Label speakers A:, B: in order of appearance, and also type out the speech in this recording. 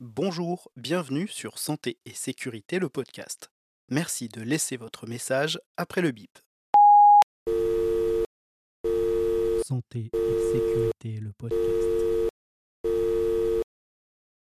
A: Bonjour, bienvenue sur Santé et Sécurité, le podcast. Merci de laisser votre message après le bip. Santé et Sécurité, le podcast.